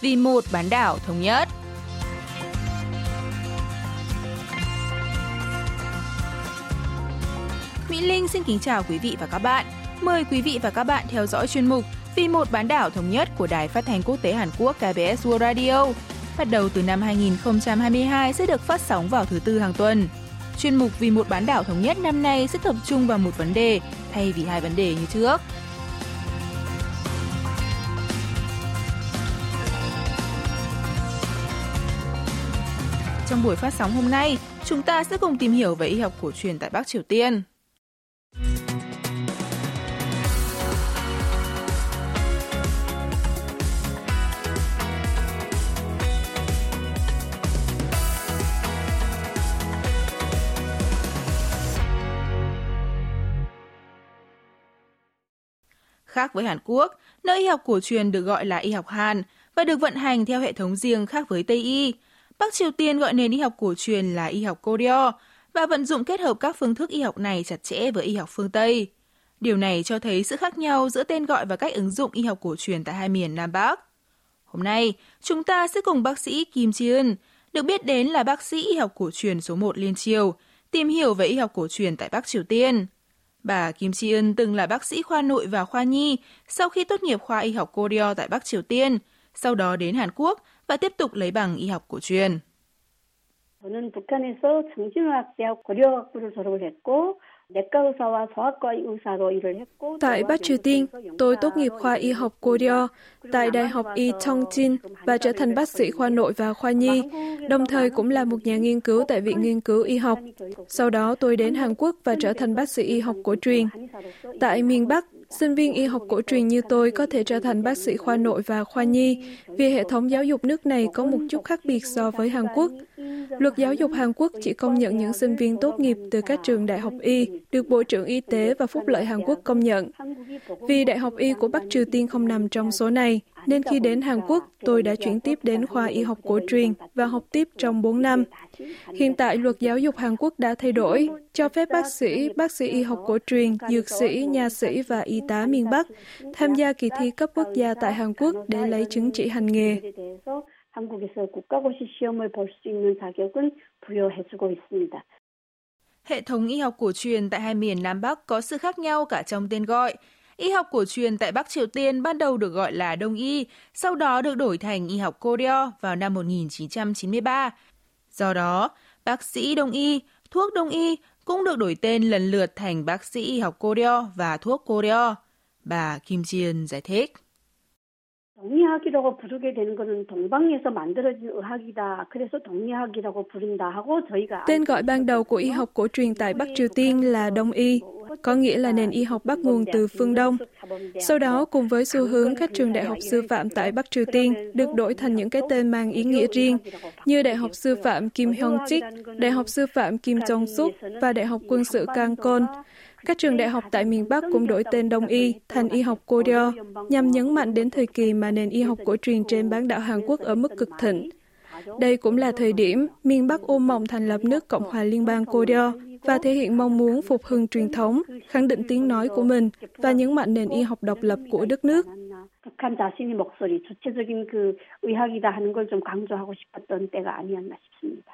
vì một bán đảo thống nhất. Mỹ Linh xin kính chào quý vị và các bạn. Mời quý vị và các bạn theo dõi chuyên mục Vì một bán đảo thống nhất của Đài Phát thanh Quốc tế Hàn Quốc KBS World Radio. Bắt đầu từ năm 2022 sẽ được phát sóng vào thứ tư hàng tuần. Chuyên mục Vì một bán đảo thống nhất năm nay sẽ tập trung vào một vấn đề thay vì hai vấn đề như trước. Trong buổi phát sóng hôm nay, chúng ta sẽ cùng tìm hiểu về y học cổ truyền tại Bắc Triều Tiên. Khác với Hàn Quốc, nơi y học cổ truyền được gọi là y học Hàn và được vận hành theo hệ thống riêng khác với Tây y. Bắc Triều Tiên gọi nền y học cổ truyền là y học Koryo và vận dụng kết hợp các phương thức y học này chặt chẽ với y học phương Tây. Điều này cho thấy sự khác nhau giữa tên gọi và cách ứng dụng y học cổ truyền tại hai miền Nam Bắc. Hôm nay, chúng ta sẽ cùng bác sĩ Kim Ji-eun, được biết đến là bác sĩ y học cổ truyền số 1 Liên Triều, tìm hiểu về y học cổ truyền tại Bắc Triều Tiên. Bà Kim Chi Eun từng là bác sĩ khoa nội và khoa nhi sau khi tốt nghiệp khoa y học Koryo tại Bắc Triều Tiên, sau đó đến Hàn Quốc và tiếp tục lấy bằng y học cổ truyền. 저는 북한에서 정신의학대학 고려학부를 졸업을 했고 Tại Bắc Triều Tiên, tôi tốt nghiệp khoa y học Korea tại Đại học Y Chongjin và trở thành bác sĩ khoa nội và khoa nhi, đồng thời cũng là một nhà nghiên cứu tại Viện Nghiên cứu Y học. Sau đó tôi đến Hàn Quốc và trở thành bác sĩ y học cổ truyền. Tại miền Bắc, Sinh viên y học cổ truyền như tôi có thể trở thành bác sĩ khoa nội và khoa nhi vì hệ thống giáo dục nước này có một chút khác biệt so với Hàn Quốc. Luật giáo dục Hàn Quốc chỉ công nhận những sinh viên tốt nghiệp từ các trường đại học y được Bộ trưởng Y tế và Phúc lợi Hàn Quốc công nhận. Vì đại học y của Bắc Triều Tiên không nằm trong số này, nên khi đến Hàn Quốc, tôi đã chuyển tiếp đến khoa y học cổ truyền và học tiếp trong 4 năm. Hiện tại, luật giáo dục Hàn Quốc đã thay đổi, cho phép bác sĩ, bác sĩ y học cổ truyền, dược sĩ, nha sĩ và y tá miền Bắc tham gia kỳ thi cấp quốc gia tại Hàn Quốc để lấy chứng chỉ hành nghề. Hệ thống y học cổ truyền tại hai miền Nam Bắc có sự khác nhau cả trong tên gọi. Y học cổ truyền tại Bắc Triều Tiên ban đầu được gọi là Đông y, sau đó được đổi thành y học Koryo vào năm 1993. Do đó, bác sĩ Đông y, thuốc Đông y cũng được đổi tên lần lượt thành bác sĩ y học Koryo và thuốc Koryo. Bà Kim Jian giải thích. 동의학이라고 부르게 되는 것은 동방에서 만들어진 의학이다. 그래서 동의학이라고 부른다 하고 저희가 Tên gọi ban đầu của y học cổ truyền tại Bắc Triều Tiên là Đông y, có nghĩa là nền y học bắt nguồn từ phương Đông. Sau đó, cùng với xu hướng các trường đại học sư phạm tại Bắc Triều Tiên được đổi thành những cái tên mang ý nghĩa riêng, như Đại học Sư phạm Kim Hyong Chik, Đại học Sư phạm Kim Jong Suk và Đại học Quân sự Kangkon. Các trường đại học tại miền Bắc cũng đổi tên Đông y thành y học Korea nhằm nhấn mạnh đến thời kỳ mà nền y học cổ truyền trên bán đảo Hàn Quốc ở mức cực thịnh. Đây cũng là thời điểm miền Bắc ôm mộng thành lập nước Cộng hòa Liên bang Korea và thể hiện mong muốn phục hưng truyền thống, khẳng định tiếng nói của mình và nhấn mạnh nền y học độc lập của đất nước. 북한 자신의 목소리, 주체적인 그 의학이다 하는 걸 좀 강조하고 싶었던 때가 아니었나 싶습니다.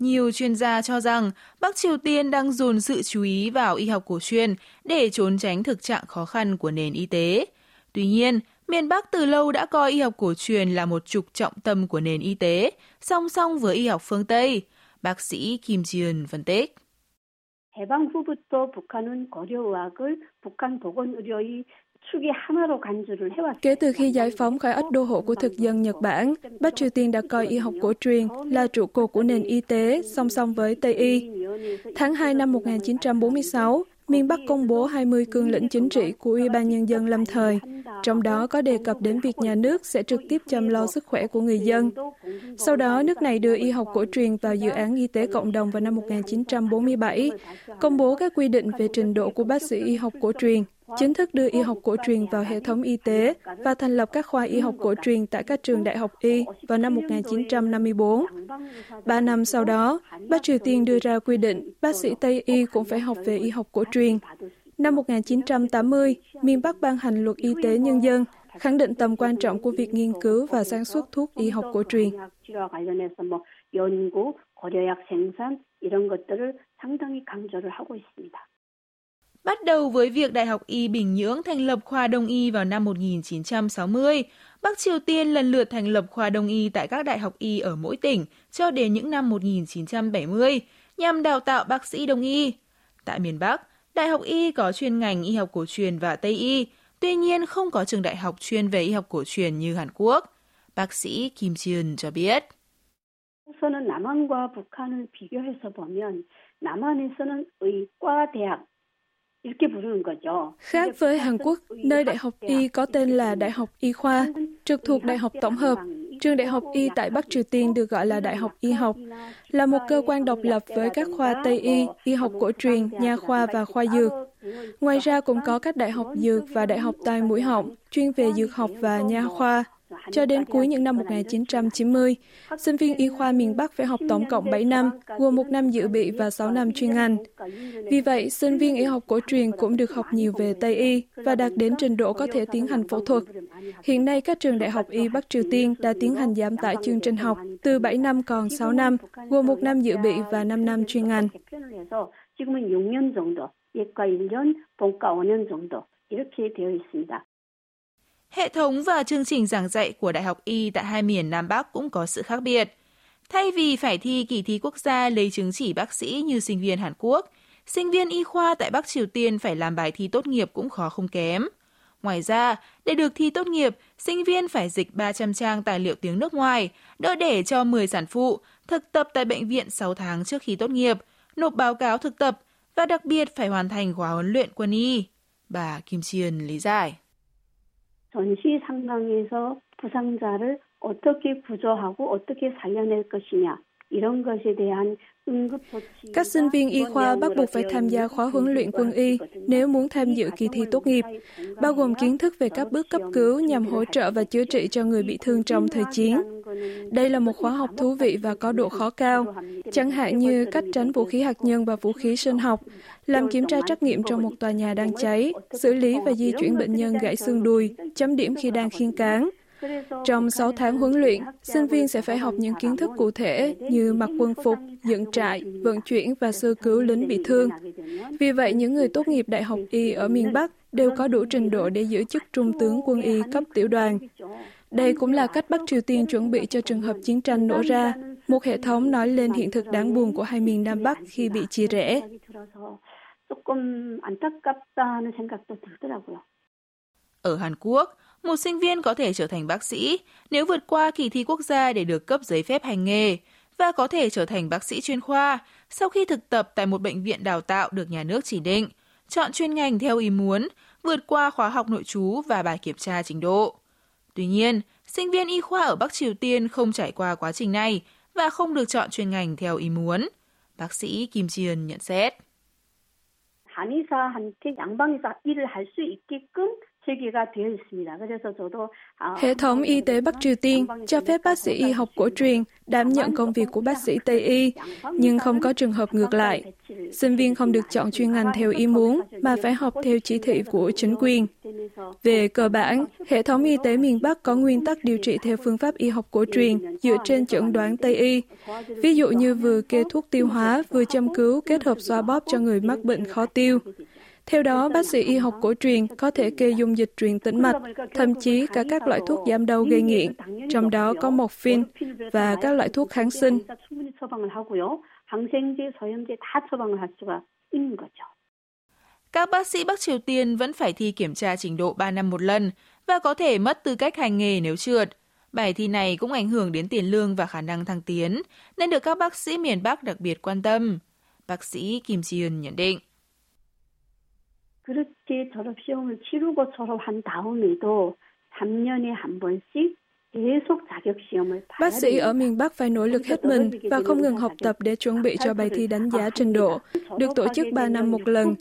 Nhiều chuyên gia cho rằng Bắc Triều Tiên đang dồn sự chú ý vào y học cổ truyền để trốn tránh thực trạng khó khăn của nền y tế. Tuy nhiên, miền Bắc từ lâu đã coi y học cổ truyền là một trục trọng tâm của nền y tế, song song với y học phương Tây. Bác sĩ Kim Ji-eun phân tích. 해방 후부터 북한은 고려의학을 북한 보건의료의 Kể từ khi giải phóng khỏi ách đô hộ của thực dân Nhật Bản, Bắc Triều Tiên đã coi y học cổ truyền là trụ cột của nền y tế song song với Tây y. Tháng 2 năm 1946, miền Bắc công bố 20 cương lĩnh chính trị của Ủy ban Nhân dân lâm thời, trong đó có đề cập đến việc nhà nước sẽ trực tiếp chăm lo sức khỏe của người dân. Sau đó, nước này đưa y học cổ truyền vào dự án y tế cộng đồng vào năm 1947, công bố các quy định về trình độ của bác sĩ y học cổ truyền, chính thức đưa y học cổ truyền vào hệ thống y tế và thành lập các khoa y học cổ truyền tại các trường đại học y vào năm 1954. Ba năm sau đó, Bắc Triều Tiên đưa ra quy định bác sĩ Tây y cũng phải học về y học cổ truyền. Năm 1980, miền Bắc ban hành luật y tế nhân dân khẳng định tầm quan trọng của việc nghiên cứu và sản xuất thuốc y học cổ truyền Bắt đầu với việc Đại học Y Bình Nhưỡng thành lập khoa đông y vào năm 1960, Bắc Triều Tiên lần lượt thành lập khoa đông y tại các đại học y ở mỗi tỉnh cho đến những năm 1970 nhằm đào tạo bác sĩ đông y. Tại miền Bắc, Đại học Y có chuyên ngành y học cổ truyền và Tây y, tuy nhiên không có trường đại học chuyên về y học cổ truyền như Hàn Quốc. Bác sĩ Kim Chiên cho biết. 우선은 남한과 북한을 비교해서 보면 남한에서는 의과 대학 Khác với Hàn Quốc, nơi Đại học Y có tên là Đại học Y khoa, trực thuộc Đại học Tổng hợp, trường Đại học Y tại Bắc Triều Tiên được gọi là Đại học Y học, là một cơ quan độc lập với các khoa Tây Y, y học cổ truyền, nha khoa và khoa dược. Ngoài ra cũng có các đại học dược và đại học tai mũi họng, chuyên về dược học và nha khoa. Cho đến cuối những năm 1990, sinh viên y khoa miền Bắc phải học tổng cộng 7 năm, gồm một năm dự bị và 6 năm chuyên ngành. Vì vậy, sinh viên y học cổ truyền cũng được học nhiều về Tây y và đạt đến trình độ có thể tiến hành phẫu thuật. Hiện nay, các trường đại học y Bắc Triều Tiên đã tiến hành giảm tải chương trình học từ 7 năm còn 6 năm, gồm một năm dự bị và 5 năm chuyên ngành. 지금은 6년 정도, 예과 1년, 본과 5년 정도 이렇게 되어 있습니다. Hệ thống và chương trình giảng dạy của Đại học Y tại hai miền Nam Bắc cũng có sự khác biệt. Thay vì phải thi kỳ thi quốc gia lấy chứng chỉ bác sĩ như sinh viên Hàn Quốc, sinh viên y khoa tại Bắc Triều Tiên phải làm bài thi tốt nghiệp cũng khó không kém. Ngoài ra, để được thi tốt nghiệp, sinh viên phải dịch 300 trang tài liệu tiếng nước ngoài, đỡ để cho 10 sản phụ, thực tập tại bệnh viện 6 tháng trước khi tốt nghiệp, nộp báo cáo thực tập và đặc biệt phải hoàn thành khóa huấn luyện quân y. Bà Kim Chiên lý giải. 전시 상황에서 부상자를 어떻게 구조하고 어떻게 살려낼 것이냐 Các sinh viên y khoa bắt buộc phải tham gia khóa huấn luyện quân y nếu muốn tham dự kỳ thi tốt nghiệp, bao gồm kiến thức về các bước cấp cứu nhằm hỗ trợ và chữa trị cho người bị thương trong thời chiến. Đây là một khóa học thú vị và có độ khó cao, chẳng hạn như cách tránh vũ khí hạt nhân và vũ khí sinh học, làm kiểm tra trắc nghiệm trong một tòa nhà đang cháy, xử lý và di chuyển bệnh nhân gãy xương đùi, chấm điểm khi đang khiên cáng, trong 6 tháng huấn luyện, sinh viên sẽ phải học những kiến thức cụ thể như mặc quân phục, dựng trại, vận chuyển và sơ cứu lính bị thương. Vì vậy, những người tốt nghiệp Đại học Y ở miền Bắc đều có đủ trình độ để giữ chức trung tướng quân y cấp tiểu đoàn. Đây cũng là cách Bắc Triều Tiên chuẩn bị cho trường hợp chiến tranh nổ ra, một hệ thống nói lên hiện thực đáng buồn của hai miền Nam Bắc khi bị chia rẽ. Ở Hàn Quốc, một sinh viên có thể trở thành bác sĩ nếu vượt qua kỳ thi quốc gia để được cấp giấy phép hành nghề và có thể trở thành bác sĩ chuyên khoa sau khi thực tập tại một bệnh viện đào tạo được nhà nước chỉ định, chọn chuyên ngành theo ý muốn, vượt qua khóa học nội trú và bài kiểm tra trình độ. Tuy nhiên, sinh viên y khoa ở Bắc Triều Tiên không trải qua quá trình này và không được chọn chuyên ngành theo ý muốn. Bác sĩ Kim Chiên nhận xét. 한의사한테 양방에서 일을 할 수 있게끔 Hệ thống y tế Bắc Triều Tiên cho phép bác sĩ y học cổ truyền đảm nhận công việc của bác sĩ Tây y, nhưng không có trường hợp ngược lại. Sinh viên không được chọn chuyên ngành theo ý muốn, mà phải học theo chỉ thị của chính quyền. Về cơ bản, hệ thống y tế miền Bắc có nguyên tắc điều trị theo phương pháp y học cổ truyền dựa trên chẩn đoán Tây y. Ví dụ như vừa kê thuốc tiêu hóa, vừa châm cứu kết hợp xoa bóp cho người mắc bệnh khó tiêu. Theo đó, bác sĩ y học cổ truyền có thể kê dung dịch truyền tĩnh mạch, thậm chí cả các loại thuốc giảm đau gây nghiện, trong đó có morphine và các loại thuốc kháng sinh. Các bác sĩ Bắc Triều Tiên vẫn phải thi kiểm tra trình độ 3 năm một lần và có thể mất tư cách hành nghề nếu trượt. Bài thi này cũng ảnh hưởng đến tiền lương và khả năng thăng tiến, nên được các bác sĩ miền Bắc đặc biệt quan tâm. Bác sĩ Kim Jiun nhận định. 그렇게 졸업 시험을 치르고 졸업한 다음에도 3년에 한 번씩 Bác sĩ ở miền Bắc phải nỗ lực hết mình và không ngừng học tập để chuẩn bị cho bài thi đánh giá trình độ, được tổ chức 3 năm một lần,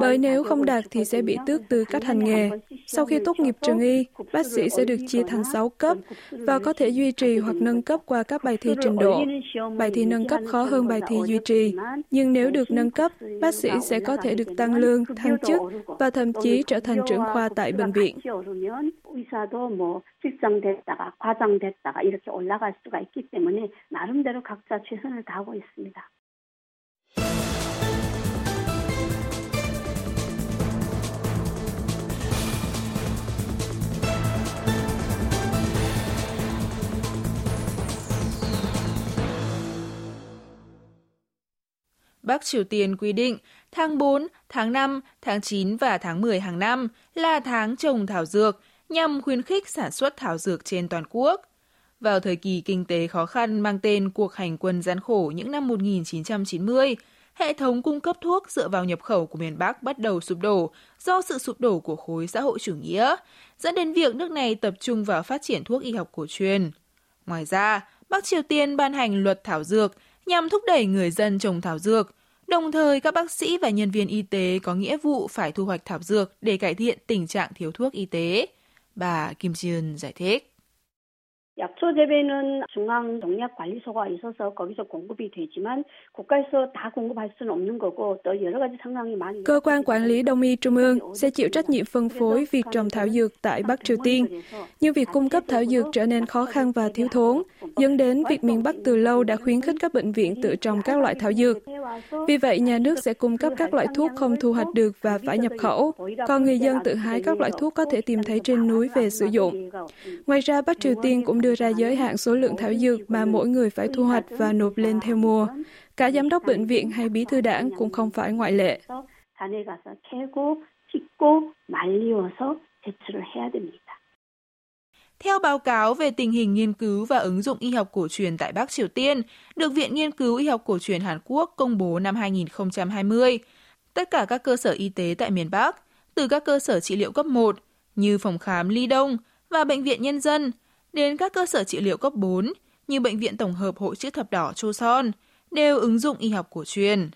bởi nếu không đạt thì sẽ bị tước tư cách hành nghề. Sau khi tốt nghiệp trường y, bác sĩ sẽ được chia thành 6 cấp và có thể duy trì hoặc nâng cấp qua các bài thi trình độ. Bài thi nâng cấp khó hơn bài thi duy trì, nhưng nếu được nâng cấp, bác sĩ sẽ có thể được tăng lương, thăng chức và thậm chí trở thành trưởng khoa tại bệnh viện. 의사도 뭐 실장됐다가 과장됐다가 이렇게 올라갈 수가 있기 때문에 나름대로 각자 최선을 다하고 있습니다. Bắc Triều Tiên quy định tháng 4, tháng 5, tháng 9 và tháng 10 hàng năm là tháng trồng thảo dược nhằm khuyến khích sản xuất thảo dược trên toàn quốc. Vào thời kỳ kinh tế khó khăn mang tên cuộc hành quân gian khổ những năm 1990, hệ thống cung cấp thuốc dựa vào nhập khẩu của miền Bắc bắt đầu sụp đổ do sự sụp đổ của khối xã hội chủ nghĩa, dẫn đến việc nước này tập trung vào phát triển thuốc y học cổ truyền. Ngoài ra, Bắc Triều Tiên ban hành luật thảo dược nhằm thúc đẩy người dân trồng thảo dược. Đồng thời, các bác sĩ và nhân viên y tế có nghĩa vụ phải thu hoạch thảo dược để cải thiện tình trạng thiếu thuốc y tế. Bà Kim Ji giải thích. 약초 재배는 중앙 농약관리소가 있어서 거기서 공급이 되지만 국가에서 다 공급할 수는 없는 거고 또 여러 가지 상황이 많이 Cơ quan quản lý Đông y Trung ương sẽ chịu trách nhiệm phân phối việc trồng thảo dược tại Bắc Triều Tiên. Nhưng việc cung cấp thảo dược trở nên khó khăn và thiếu thốn, dẫn đến việc miền Bắc từ lâu đã khuyến khích các bệnh viện tự trồng các loại thảo dược. Vì vậy, nhà nước sẽ cung cấp các loại thuốc không thu hoạch được và phải nhập khẩu, còn người dân tự hái các loại thuốc có thể tìm thấy trên núi về sử dụng. Ngoài ra, Bắc Triều Tiên cũng đưa ra giới hạn số lượng thảo dược mà mỗi người phải thu hoạch và nộp lên theo mùa. Cả giám đốc bệnh viện hay bí thư đảng cũng không phải ngoại lệ. Theo báo cáo về tình hình nghiên cứu và ứng dụng y học cổ truyền tại Bắc Triều Tiên, được Viện Nghiên cứu Y học cổ truyền Hàn Quốc công bố năm 2020, tất cả các cơ sở y tế tại miền Bắc, từ các cơ sở trị liệu cấp 1 như phòng khám Ly Đông và bệnh viện nhân dân đến các cơ sở trị liệu cấp 4 như Bệnh viện Tổng hợp Hội chữ thập đỏ Châu Son đều ứng dụng y học cổ truyền.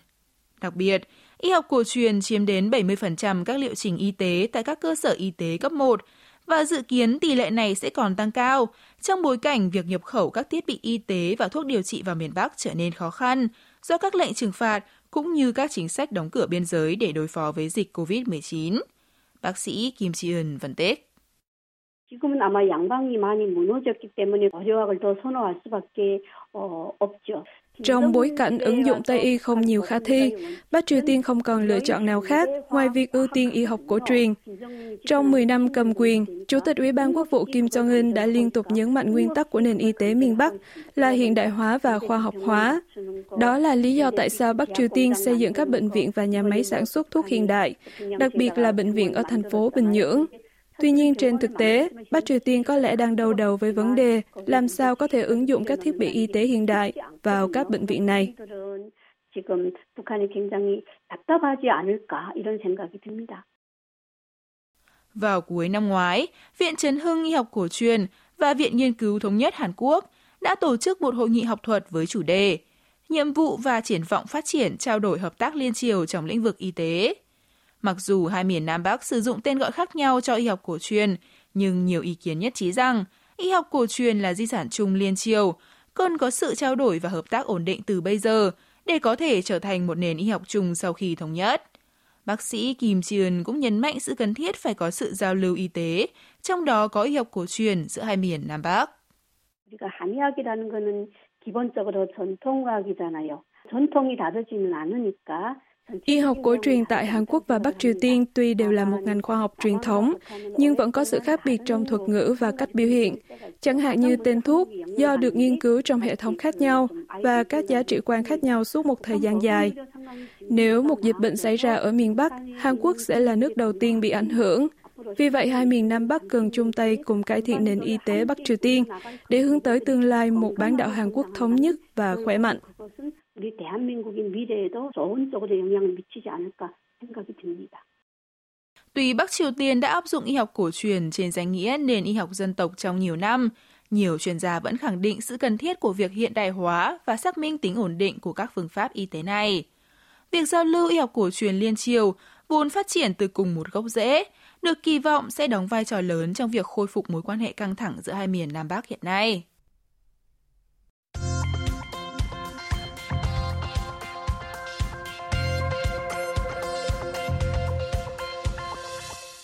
Đặc biệt, y học cổ truyền chiếm đến 70% các liệu trình y tế tại các cơ sở y tế cấp 1 và dự kiến tỷ lệ này sẽ còn tăng cao trong bối cảnh việc nhập khẩu các thiết bị y tế và thuốc điều trị vào miền Bắc trở nên khó khăn do các lệnh trừng phạt cũng như các chính sách đóng cửa biên giới để đối phó với dịch COVID-19. Bác sĩ Kim Chi-eun phân tích. 지금은 아마 양방이 많이 무너졌기 때문에 어려학을 더 선호할 수밖에 어, 없죠. Trong bối cảnh ứng dụng Tây y không nhiều khả thi, Bắc Triều Tiên không còn lựa chọn nào khác ngoài việc ưu tiên y học cổ truyền. Trong 10 năm cầm quyền, Chủ tịch Ủy ban Quốc vụ Kim Jong-un đã liên tục nhấn mạnh nguyên tắc của nền y tế miền Bắc là hiện đại hóa và khoa học hóa. Đó là lý do tại sao Bắc Triều Tiên xây dựng các bệnh viện và nhà máy sản xuất thuốc hiện đại, đặc biệt là bệnh viện ở thành phố Bình Nhưỡng. Tuy nhiên, trên thực tế, Bắc Triều Tiên có lẽ đang đầu đầu với vấn đề làm sao có thể ứng dụng các thiết bị y tế hiện đại vào các bệnh viện này. Vào cuối năm ngoái, Viện Trấn Hưng Y học cổ truyền và Viện Nghiên cứu Thống nhất Hàn Quốc đã tổ chức một hội nghị học thuật với chủ đề Nhiệm vụ và triển vọng phát triển trao đổi hợp tác liên triều trong lĩnh vực y tế. Mặc dù hai miền Nam Bắc sử dụng tên gọi khác nhau cho y học cổ truyền, nhưng nhiều ý kiến nhất trí rằng y học cổ truyền là di sản chung liên triều, cần có sự trao đổi và hợp tác ổn định từ bây giờ để có thể trở thành một nền y học chung sau khi thống nhất. Bác sĩ Kim Chiên cũng nhấn mạnh sự cần thiết phải có sự giao lưu y tế, trong đó có y học cổ truyền giữa hai miền Nam Bắc. 우리가 한의학이라는 거는 기본적으로 전통의학이잖아요. 전통이 다르지는 않으니까 Y học cổ truyền tại Hàn Quốc và Bắc Triều Tiên tuy đều là một ngành khoa học truyền thống, nhưng vẫn có sự khác biệt trong thuật ngữ và cách biểu hiện. Chẳng hạn như tên thuốc, do được nghiên cứu trong hệ thống khác nhau và các giá trị quan khác nhau suốt một thời gian dài. Nếu một dịch bệnh xảy ra ở miền Bắc, Hàn Quốc sẽ là nước đầu tiên bị ảnh hưởng. Vì vậy, hai miền Nam Bắc cần chung tay cùng cải thiện nền y tế Bắc Triều Tiên để hướng tới tương lai một bán đảo Hàn Quốc thống nhất và khỏe mạnh. 우리 대한민국의 미래에도 좋은 쪽으로 영향을 미치지 않을까 생각이 듭니다. Tuy Bắc Triều Tiên đã áp dụng y học cổ truyền trên danh nghĩa nền y học dân tộc trong nhiều năm, nhiều chuyên gia vẫn khẳng định sự cần thiết của việc hiện đại hóa và xác minh tính ổn định của các phương pháp y tế này. Việc giao lưu y học cổ truyền liên triều vốn phát triển từ cùng một gốc rễ, được kỳ vọng sẽ đóng vai trò lớn trong việc khôi phục mối quan hệ căng thẳng giữa hai miền Nam Bắc hiện nay.